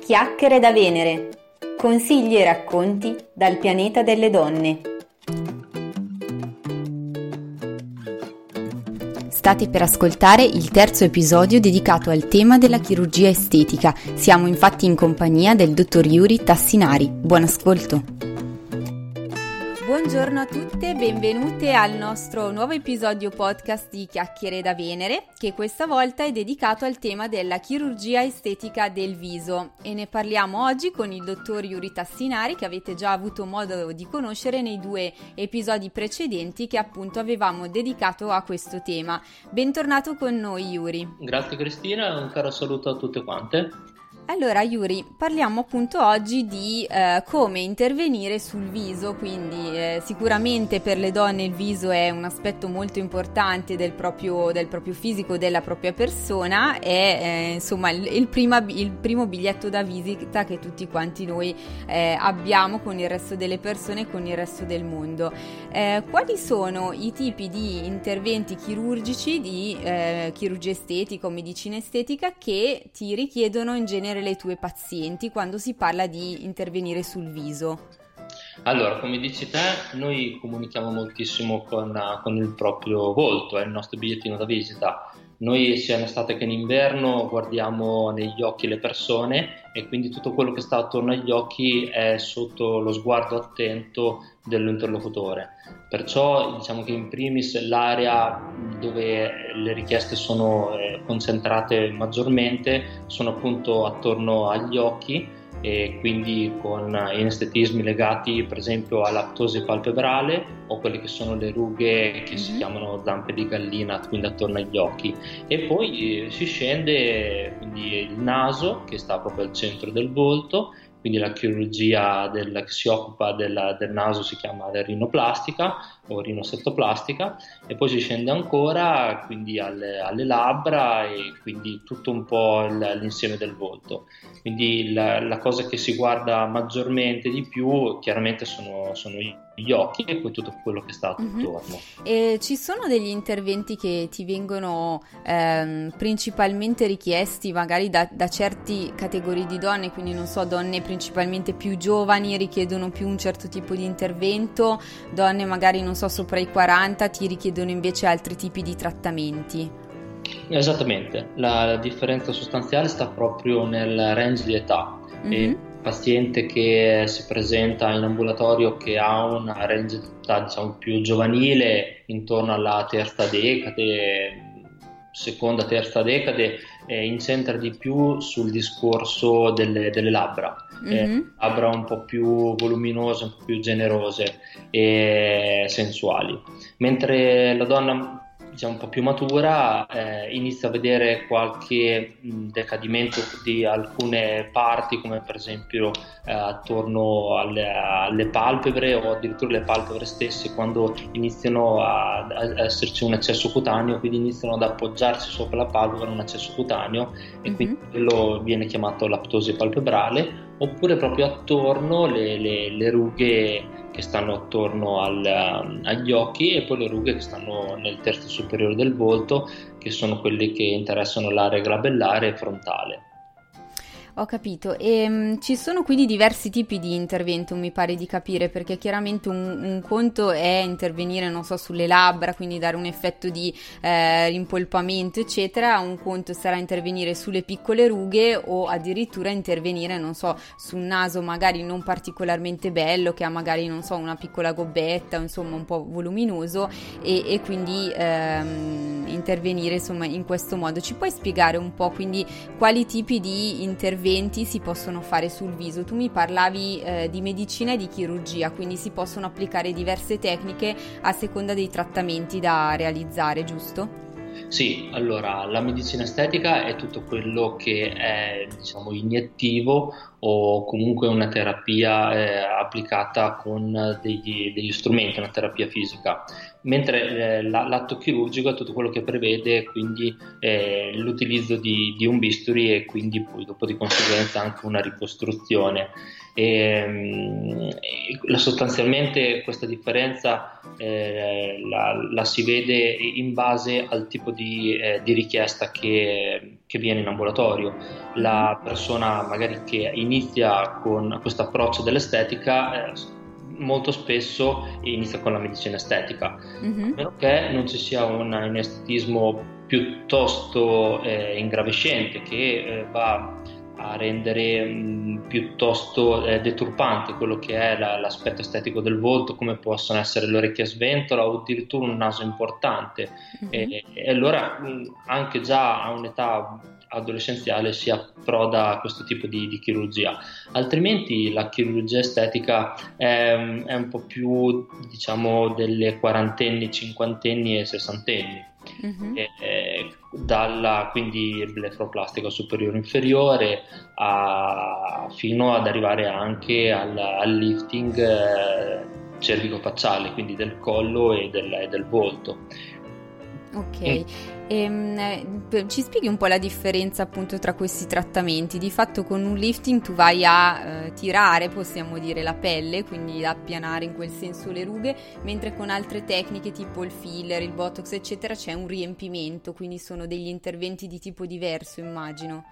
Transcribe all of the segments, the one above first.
Chiacchiere da Venere. Consigli e racconti dal pianeta delle donne. State per ascoltare il terzo episodio dedicato al tema della chirurgia estetica. Siamo infatti in compagnia del dottor Yuri Tassinari. Buon ascolto. Buongiorno a tutte e benvenute al nostro nuovo episodio podcast di Chiacchiere da Venere, che questa volta è dedicato al tema della chirurgia estetica del viso e ne parliamo oggi con il dottor Yuri Tassinari che avete già avuto modo di conoscere nei due episodi precedenti che appunto avevamo dedicato a questo tema. Bentornato con noi Yuri. Grazie Cristina, un caro saluto a tutte quante. Allora Yuri, parliamo appunto oggi di eh, come intervenire sul viso, quindi eh, sicuramente per le donne il viso è un aspetto molto importante del proprio, del proprio fisico, della propria persona, è eh, insomma il, il, prima, il, primo biglietto da visita che tutti quanti noi eh, abbiamo con il resto delle persone e con il resto del mondo. Eh, quali sono i tipi di interventi chirurgici, di eh, chirurgia estetica o medicina estetica che ti richiedono in genere le tue pazienti quando si parla di intervenire sul viso? Allora, come dici te, noi comunichiamo moltissimo con, con, il proprio volto, è il nostro bigliettino da visita. Noi sia in estate che in inverno guardiamo negli occhi le persone e quindi tutto quello che sta attorno agli occhi è sotto lo sguardo attento dell'interlocutore. Perciò diciamo che in primis l'area dove le richieste sono eh, concentrate maggiormente sono appunto attorno agli occhi e quindi con inestetismi legati per esempio all'aptosi palpebrale o quelle che sono le rughe che mm-hmm. si mhm. chiamano zampe di gallina, quindi attorno agli occhi. E poi eh, si scende quindi il naso che sta proprio al centro del volto quindi la chirurgia del, che si occupa del, del, naso si chiama rinoplastica o rinosettoplastica e poi si scende ancora quindi alle, alle labbra e quindi tutto un po' l'insieme del volto. Quindi la, la, cosa che si guarda maggiormente di più chiaramente sono, sono gli occhi e poi tutto quello che sta mm-hmm. attorno. E ci sono degli interventi che ti vengono ehm, principalmente richiesti magari da, da certe categorie di donne, quindi non so, donne principalmente più giovani richiedono più un certo tipo di intervento, donne magari non so sopra i 40 ti richiedono invece altri tipi di trattamenti. Esattamente, la differenza sostanziale sta proprio nel range di età. Mm-hmm. E paziente che si presenta in ambulatorio che ha una range di età diciamo, più giovanile, intorno alla terza decade, seconda, terza decade, eh, incentra di più sul discorso delle, delle labbra. Mm-hmm. Eh, labbra un po' più voluminose, un po' più generose e sensuali. Mentre la donna diciamo, un po' più matura eh, inizia a vedere qualche mh, decadimento di alcune parti come per esempio eh, attorno alle, alle, palpebre o addirittura le palpebre stesse quando iniziano a, a, esserci un eccesso cutaneo quindi iniziano ad appoggiarsi sopra la palpebra un eccesso cutaneo e mm-hmm. quindi quello viene chiamato l'aptosi palpebrale oppure proprio attorno le, le, le rughe che stanno attorno al, um, agli occhi e poi le rughe che stanno nel terzo superiore del volto che sono quelle che interessano l'area glabellare e frontale. Ho capito. E um, ci sono quindi diversi tipi di intervento, mi pare di capire, perché chiaramente un, un, conto è intervenire, non so, sulle labbra, quindi dare un effetto di eh, rimpolpamento, eccetera. Un conto sarà intervenire sulle piccole rughe o addirittura intervenire, non so, su un naso magari non particolarmente bello, che ha magari, non so, una piccola gobbetta, insomma, un po' voluminoso e, e quindi ehm, intervenire, insomma, in questo modo. Ci puoi spiegare un po' quindi quali tipi di interventi interventi si possono fare sul viso. Tu mi parlavi eh, di medicina e di chirurgia, quindi si possono applicare diverse tecniche a seconda dei trattamenti da realizzare, giusto? Sì, allora la medicina estetica è tutto quello che è diciamo iniettivo o comunque una terapia eh, applicata con degli, degli, strumenti, una terapia fisica, mentre eh, l'atto chirurgico è tutto quello che prevede quindi eh, l'utilizzo di, di, un bisturi e quindi poi dopo di conseguenza anche una ricostruzione. E, e sostanzialmente questa differenza eh, la, la, si vede in base al tipo di, eh, di richiesta che che viene in ambulatorio. La persona magari che inizia con questo approccio dell'estetica eh, molto spesso inizia con la medicina estetica, mm-hmm. a meno che non ci sia un, estetismo piuttosto eh, ingravescente che eh, va a rendere mh, mm, piuttosto eh, deturpante quello che è la, l'aspetto estetico del volto, come possono essere le orecchie a sventola o addirittura un naso importante. Mm-hmm. E, e, allora mh, mm, anche già a un'età adolescenziale si approda a questo tipo di, di chirurgia. Altrimenti la chirurgia estetica è, è un po' più diciamo delle quarantenni, cinquantenni e sessantenni. Mm-hmm. E, dalla quindi blefroplastica superiore inferiore a, fino ad arrivare anche al, al lifting eh, cervico-facciale, quindi del collo e del, e del volto. Ok, e... Ehm, eh, ci spieghi un po' la differenza appunto tra questi trattamenti? Di fatto con un lifting tu vai a eh, tirare, possiamo dire, la pelle, quindi appianare in quel senso le rughe, mentre con altre tecniche tipo il filler, il botox, eccetera, c'è un riempimento, quindi sono degli interventi di tipo diverso, immagino.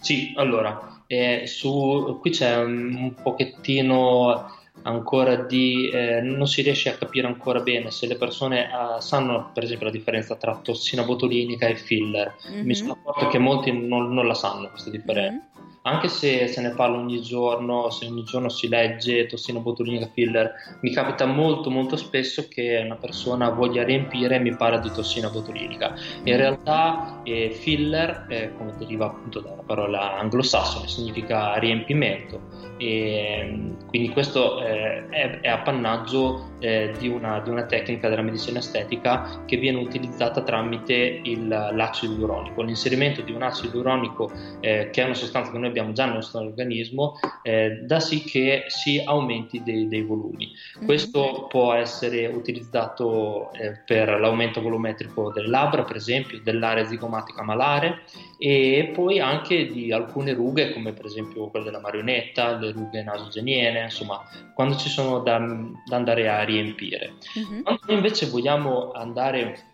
Sì, allora, eh, su, qui c'è un pochettino ancora di eh, non si riesce a capire ancora bene se le persone eh, sanno per esempio la differenza tra tossina botulinica e filler. Mm-hmm. mi sono accorto che molti non, non la sanno questa differenza. Mm-hmm anche se se ne parla ogni giorno, se ogni giorno si legge tossina botulinica filler, mi capita molto molto spesso che una persona voglia riempire e mi parla di tossina botulinica. In realtà eh, filler, eh, come deriva appunto dalla parola anglosassone, significa riempimento e quindi questo eh, è, è, appannaggio eh, di, una, di, una, tecnica della medicina estetica che viene utilizzata tramite il, l'acido ialuronico. L'inserimento di un acido ialuronico, eh, che è una sostanza che noi abbiamo già nel nostro organismo, eh, dà sì che si aumenti dei, dei volumi. Mm-hmm. Questo può essere utilizzato eh, per l'aumento volumetrico delle labbra, per esempio, dell'area zigomatica malare e poi anche di alcune rughe, come per esempio quella della marionetta, le rughe nasogeniene, insomma, quando ci sono da, da andare a riempire. Mm-hmm. Quando invece vogliamo andare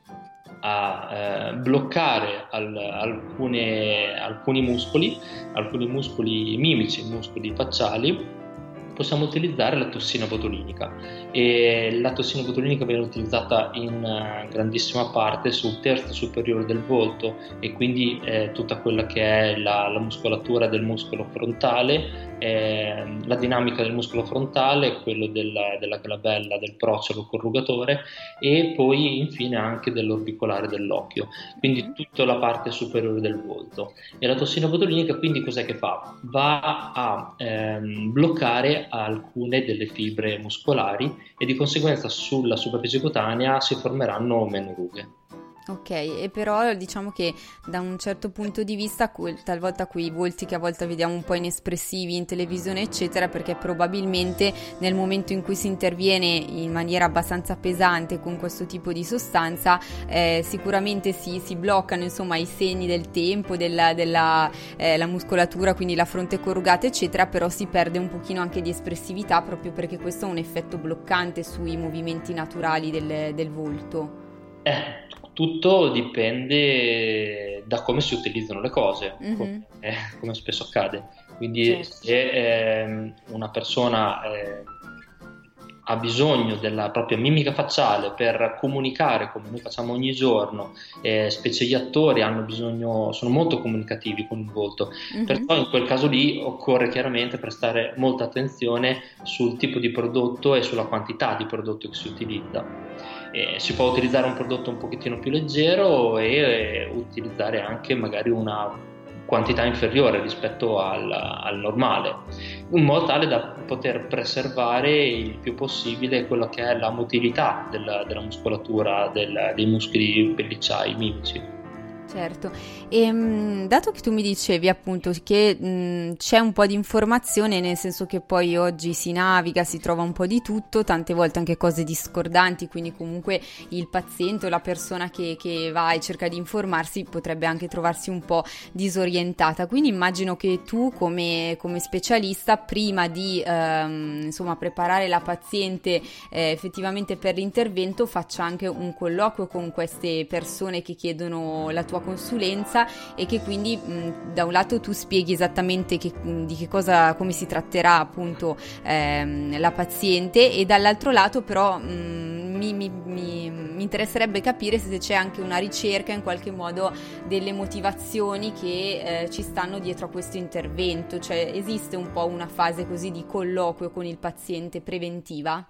a eh, bloccare al, alcune, alcuni muscoli, alcuni muscoli mimici, muscoli facciali, possiamo utilizzare la tossina botulinica e la tossina botulinica viene utilizzata in eh, grandissima parte sul terzo superiore del volto e quindi eh, tutta quella che è la, la muscolatura del muscolo frontale, eh, la dinamica del muscolo frontale, quello della, della glabella, del procelo corrugatore e poi infine anche dell'orbicolare dell'occhio, quindi tutta la parte superiore del volto. E la tossina botulinica quindi cos'è che fa? Va a ehm, bloccare alcune delle fibre muscolari e di conseguenza sulla superficie cutanea si formeranno meno rughe. Ok, e però diciamo che da un certo punto di vista, talvolta quei volti che a volte vediamo un po' inespressivi in televisione, eccetera, perché probabilmente nel momento in cui si interviene in maniera abbastanza pesante con questo tipo di sostanza, eh, sicuramente si, si, bloccano insomma i segni del tempo, della, della eh, muscolatura, quindi la fronte corrugata, eccetera, però si perde un pochino anche di espressività proprio perché questo ha un effetto bloccante sui movimenti naturali del, del volto. Eh, tutto dipende da come si utilizzano le cose, mm-hmm. come, eh, come, spesso accade. Quindi certo. se eh, una persona eh, ha bisogno della propria mimica facciale per comunicare come noi facciamo ogni giorno, eh, specie gli attori bisogno, sono molto comunicativi con il volto, mm-hmm. perciò in quel caso lì occorre chiaramente prestare molta attenzione sul tipo di prodotto e sulla quantità di prodotto che si utilizza. Eh, si può utilizzare un prodotto un pochettino più leggero e eh, utilizzare anche magari una quantità inferiore rispetto al, al, normale, in modo tale da poter preservare il più possibile quello che è la motilità della, della muscolatura del, dei muscoli pellicciai mimici. Certo, e ehm, dato che tu mi dicevi appunto che mh, c'è un po' di informazione, nel senso che poi oggi si naviga, si trova un po' di tutto, tante volte anche cose discordanti, quindi comunque il paziente o la persona che, che va e cerca di informarsi potrebbe anche trovarsi un po' disorientata. Quindi immagino che tu come, come specialista, prima di ehm, insomma, preparare la paziente eh, effettivamente per l'intervento, faccia anche un colloquio con queste persone che chiedono la tua tua consulenza e che quindi mh, da un lato tu spieghi esattamente che, di che cosa, come si tratterà appunto ehm, la paziente e dall'altro lato però mi, mi, mi, mi, interesserebbe capire se c'è anche una ricerca in qualche modo delle motivazioni che eh, ci stanno dietro a questo intervento, cioè esiste un po' una fase così di colloquio con il paziente preventiva?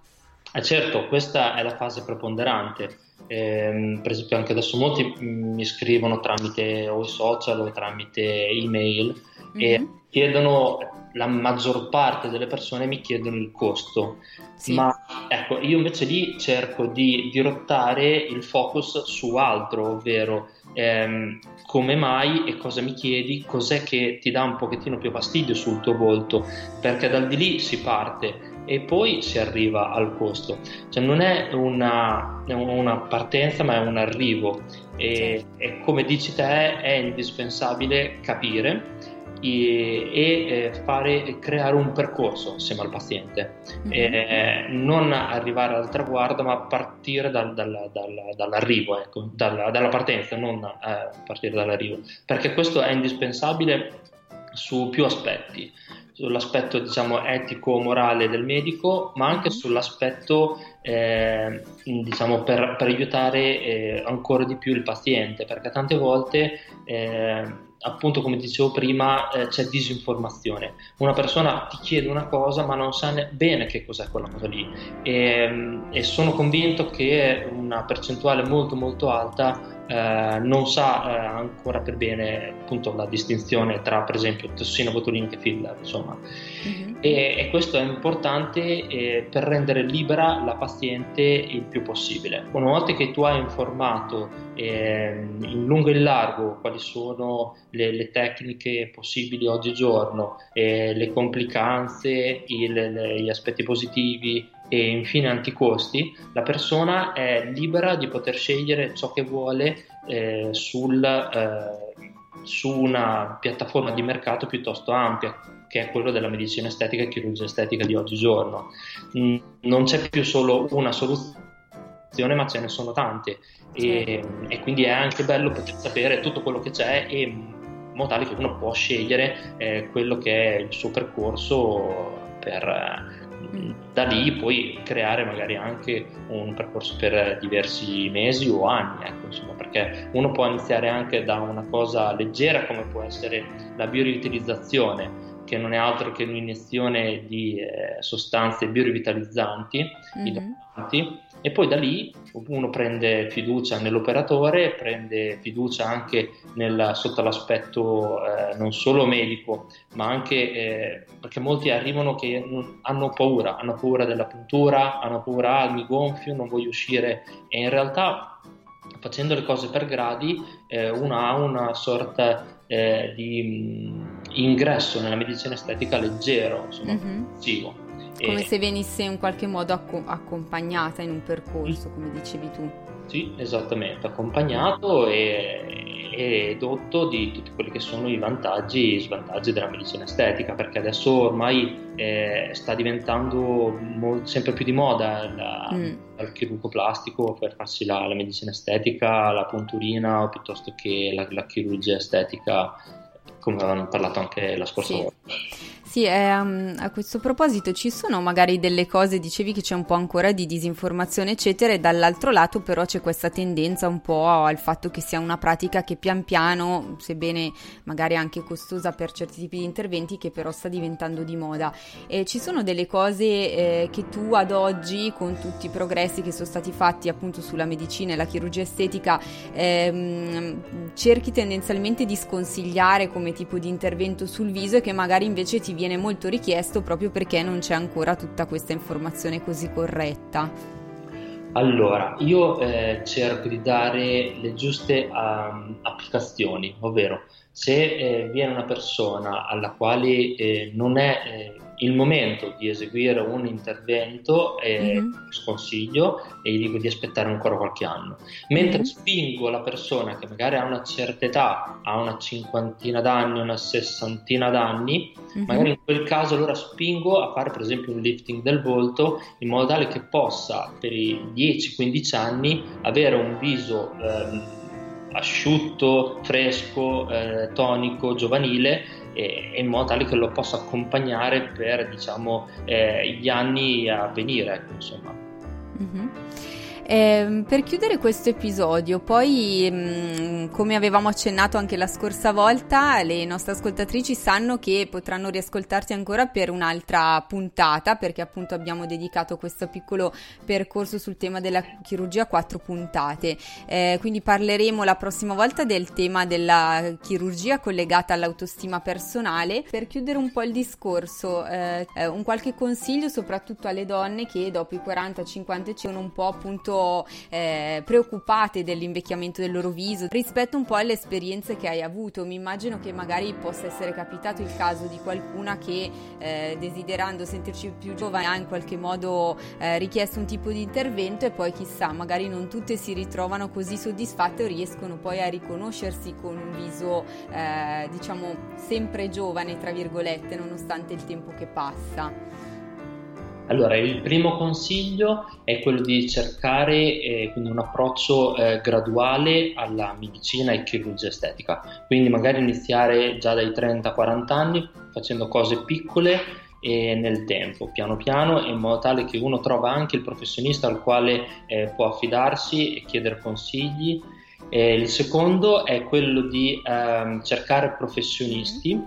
Eh certo, questa è la fase preponderante. Eh, per esempio anche adesso molti mi scrivono tramite o i social o tramite email mm-hmm. e mhm. chiedono la maggior parte delle persone mi chiedono il costo, sì. ma ecco, io invece lì cerco di dirottare il focus su altro, ovvero ehm, come mai e cosa mi chiedi, cos'è che ti dà un pochettino più fastidio sul tuo volto, perché dal di lì si parte e poi si arriva al costo. Cioè non è una, una partenza ma è un arrivo. E, e come dici te è indispensabile capire e, e fare, creare un percorso insieme al paziente, mm-hmm. non arrivare al traguardo ma partire dal, dal, dal, dall'arrivo, ecco, dalla, dalla, partenza, non eh, partire dall'arrivo, perché questo è indispensabile su più aspetti sull'aspetto diciamo, etico-morale del medico, ma anche mm-hmm. sull'aspetto eh, diciamo, per, per aiutare eh, ancora di più il paziente, perché tante volte eh, appunto come dicevo prima eh, c'è disinformazione. Una persona ti chiede una cosa ma non sa bene che cos'è quella cosa lì. E, e sono convinto che una percentuale molto molto alta eh, non sa eh, ancora per bene appunto la distinzione tra per esempio tossina botulinica e filler insomma. Mm-hmm. e, e, questo è importante eh, per rendere libera la paziente il più possibile una volta che tu hai informato ehm, in lungo e in largo quali sono le, le tecniche possibili oggigiorno le complicanze il, le, gli aspetti positivi e infine anticosti, la persona è libera di poter scegliere ciò che vuole eh, sul, eh, su una piattaforma di mercato piuttosto ampia, che è quello della medicina estetica e chirurgia estetica di oggigiorno. Non c'è più solo una soluzione, ma ce ne sono tante e, e quindi è anche bello poter sapere tutto quello che c'è e in modo tale che uno può scegliere eh, quello che è il suo percorso per da lì puoi creare magari anche un percorso per diversi mesi o anni, ecco, insomma, perché uno può iniziare anche da una cosa leggera come può essere la bioriutilizzazione, che non è altro che un'iniezione di eh, sostanze biorivitalizzanti, mm-hmm e poi da lì uno prende fiducia nell'operatore, prende fiducia anche nel, sotto l'aspetto eh, non solo medico, ma anche eh, perché molti arrivano che hanno paura, hanno paura della puntura, hanno paura, ah, mi gonfio, non voglio uscire e in realtà facendo le cose per gradi eh, uno ha una sorta eh, di mm, ingresso nella medicina estetica leggero, insomma, mm-hmm. Come e... se venisse in qualche modo acco- accompagnata in un percorso, come dicevi tu. Sì, esattamente, accompagnato e, e dotto di tutti quelli che sono i vantaggi e svantaggi della medicina estetica, perché adesso ormai eh, sta diventando mo- sempre più di moda la, mm. il chirurgo plastico per farsi la, la, medicina estetica, la punturina o piuttosto che la, la chirurgia estetica, come avevamo parlato anche la scorsa sì. volta. Sì, eh, um, a questo proposito ci sono magari delle cose, dicevi che c'è un po' ancora di disinformazione, eccetera, e dall'altro lato però c'è questa tendenza un po' al fatto che sia una pratica che pian piano, sebbene magari anche costosa per certi tipi di interventi, che però sta diventando di moda. E ci sono delle cose eh, che tu ad oggi, con tutti i progressi che sono stati fatti appunto sulla medicina e la chirurgia estetica, ehm, cerchi tendenzialmente di sconsigliare come tipo di intervento sul viso e che magari invece ti viene viene molto richiesto proprio perché non c'è ancora tutta questa informazione così corretta. Allora, io eh, cerco di dare le giuste um, applicazioni, ovvero se eh, viene una persona alla quale eh, non è eh, il momento di eseguire un intervento e mm-hmm. sconsiglio e gli dico di aspettare ancora qualche anno. Mentre mm-hmm. spingo la persona che magari ha una certa età, ha una cinquantina d'anni, una sessantina d'anni, mm-hmm. magari in quel caso allora spingo a fare per esempio un lifting del volto in modo tale che possa per i 10-15 anni avere un viso ehm, asciutto, fresco, eh, tonico, giovanile e, in modo tale che lo possa accompagnare per diciamo, eh, gli anni a venire. Ecco, insomma. Mm-hmm. Eh, per chiudere questo episodio, poi mh, mm, come avevamo accennato anche la scorsa volta, le nostre ascoltatrici sanno che potranno riascoltarti ancora per un'altra puntata, perché appunto abbiamo dedicato questo piccolo percorso sul tema della chirurgia a quattro puntate. Eh, quindi parleremo la prossima volta del tema della chirurgia collegata all'autostima personale. Per chiudere un po' il discorso, eh, eh un qualche consiglio soprattutto alle donne che dopo i 40-50 sono un po' appunto molto eh, preoccupate dell'invecchiamento del loro viso rispetto un po' alle esperienze che hai avuto. Mi immagino che magari possa essere capitato il caso di qualcuna che eh, desiderando sentirci più giovane ha in qualche modo eh, richiesto un tipo di intervento e poi chissà, magari non tutte si ritrovano così soddisfatte o riescono poi a riconoscersi con un viso eh, diciamo sempre giovane, tra virgolette, nonostante il tempo che passa. Allora, il primo consiglio è quello di cercare eh, un approccio eh, graduale alla medicina e chirurgia estetica, quindi magari iniziare già dai 30-40 anni facendo cose piccole e nel tempo, piano piano, in modo tale che uno trova anche il professionista al quale eh, può affidarsi e chiedere consigli. il secondo è quello di ehm, cercare professionisti.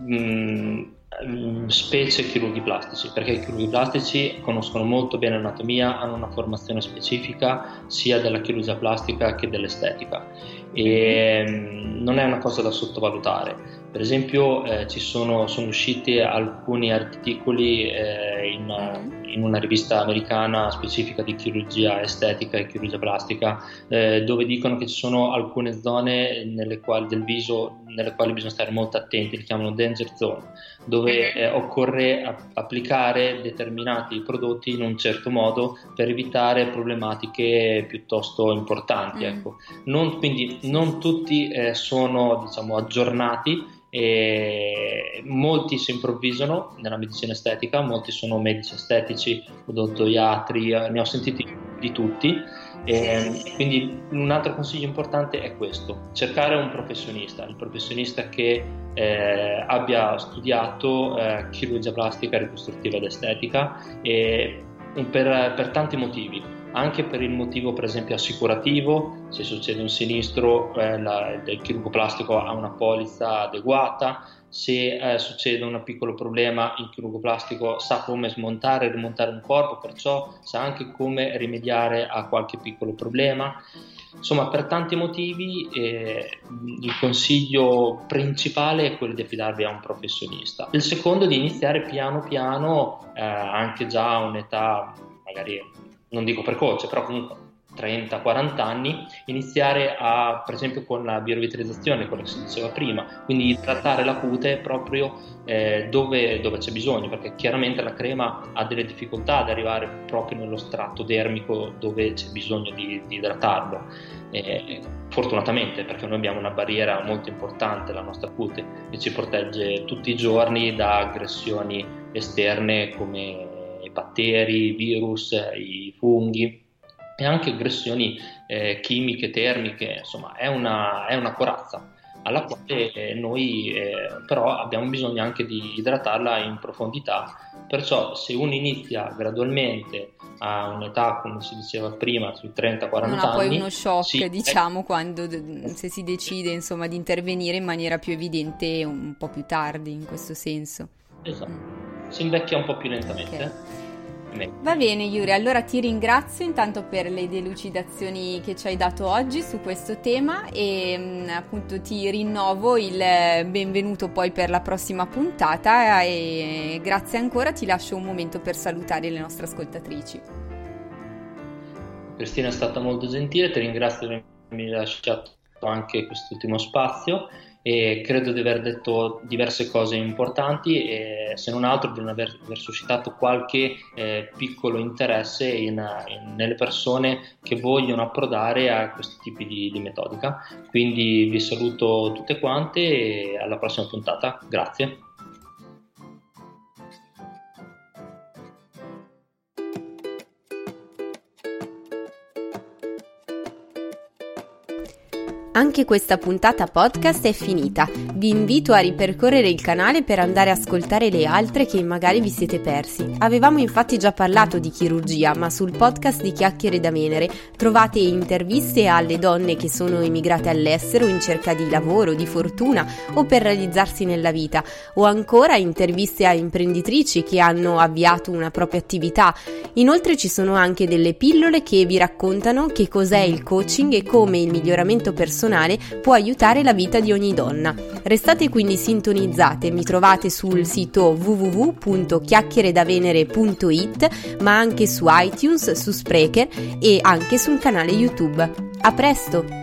Mh, mm, specie chirurghi plastici, perché i chirurghi plastici conoscono molto bene l'anatomia, hanno una formazione specifica sia della chirurgia plastica che dell'estetica e mm, non è una cosa da sottovalutare. Per esempio eh, ci sono, sono, usciti alcuni articoli eh, in, in, una rivista americana specifica di chirurgia estetica e chirurgia plastica eh, dove dicono che ci sono alcune zone quali, del viso nelle quali bisogna stare molto attenti, li chiamano danger zone, dove eh, occorre a- applicare determinati prodotti in un certo modo per evitare problematiche piuttosto importanti. Mm. Ecco. Non, quindi non tutti eh, sono diciamo, aggiornati e molti si improvvisano nella medicina estetica, molti sono medici estetici, odontoiatri, ne ho sentiti di tutti. E quindi un altro consiglio importante è questo, cercare un professionista, il professionista che eh, abbia studiato eh, chirurgia plastica, ricostruttiva ed estetica e per, per tanti motivi anche per il motivo per esempio assicurativo, se succede un sinistro eh, la, il chirurgo plastico ha una polizza adeguata, se eh, succede un piccolo problema il chirurgo plastico sa come smontare e rimontare un corpo, perciò sa anche come rimediare a qualche piccolo problema. Insomma, per tanti motivi eh, il consiglio principale è quello di affidarvi a un professionista. Il secondo è di iniziare piano piano, eh, anche già a un'età magari non dico precoce, però comunque 30-40 anni, iniziare a, per esempio con la biorevitalizzazione, quello che si diceva prima, quindi trattare la cute proprio eh, dove, dove, c'è bisogno, perché chiaramente la crema ha delle difficoltà ad arrivare proprio nello strato dermico dove c'è bisogno di, di idratarlo. Eh, fortunatamente, perché noi abbiamo una barriera molto importante, la nostra cute, che ci protegge tutti i giorni da aggressioni esterne come batteri, virus, i funghi e anche aggressioni eh, chimiche, termiche, insomma è una, è una corazza alla quale eh, noi eh, però abbiamo bisogno anche di idratarla in profondità. Perciò se uno inizia gradualmente a un'età, come si diceva prima, sui 30-40 anni... Non ha poi uno shock, sì, diciamo, è... quando se si decide insomma di intervenire in maniera più evidente un po' più tardi in questo senso. Esatto, si invecchia un po' più lentamente. Okay. Va bene Yuri, allora ti ringrazio intanto per le delucidazioni che ci hai dato oggi su questo tema e mm, appunto ti rinnovo il benvenuto poi per la prossima puntata e grazie ancora, ti lascio un momento per salutare le nostre ascoltatrici. Cristina è stata molto gentile, ti ringrazio per avermi lasciato anche quest'ultimo spazio e credo di aver detto diverse cose importanti e se non altro di non aver, aver suscitato qualche eh, piccolo interesse in, in, nelle persone che vogliono approdare a questi tipi di, di metodica. Quindi vi saluto tutte quante e alla prossima puntata. Grazie. Anche questa puntata podcast è finita. Vi invito a ripercorrere il canale per andare a ascoltare le altre che magari vi siete persi. Avevamo infatti già parlato di chirurgia, ma sul podcast di Chiacchiere da Venere trovate interviste alle donne che sono emigrate all'estero in cerca di lavoro, di fortuna o per realizzarsi nella vita, o ancora interviste a imprenditrici che hanno avviato una propria attività. Inoltre ci sono anche delle pillole che vi raccontano che cos'è il coaching e come il miglioramento personale personale può aiutare la vita di ogni donna. Restate quindi sintonizzate, mi trovate sul sito www.chiacchieredavenere.it ma anche su iTunes, su Sprecher e anche sul canale YouTube. A presto!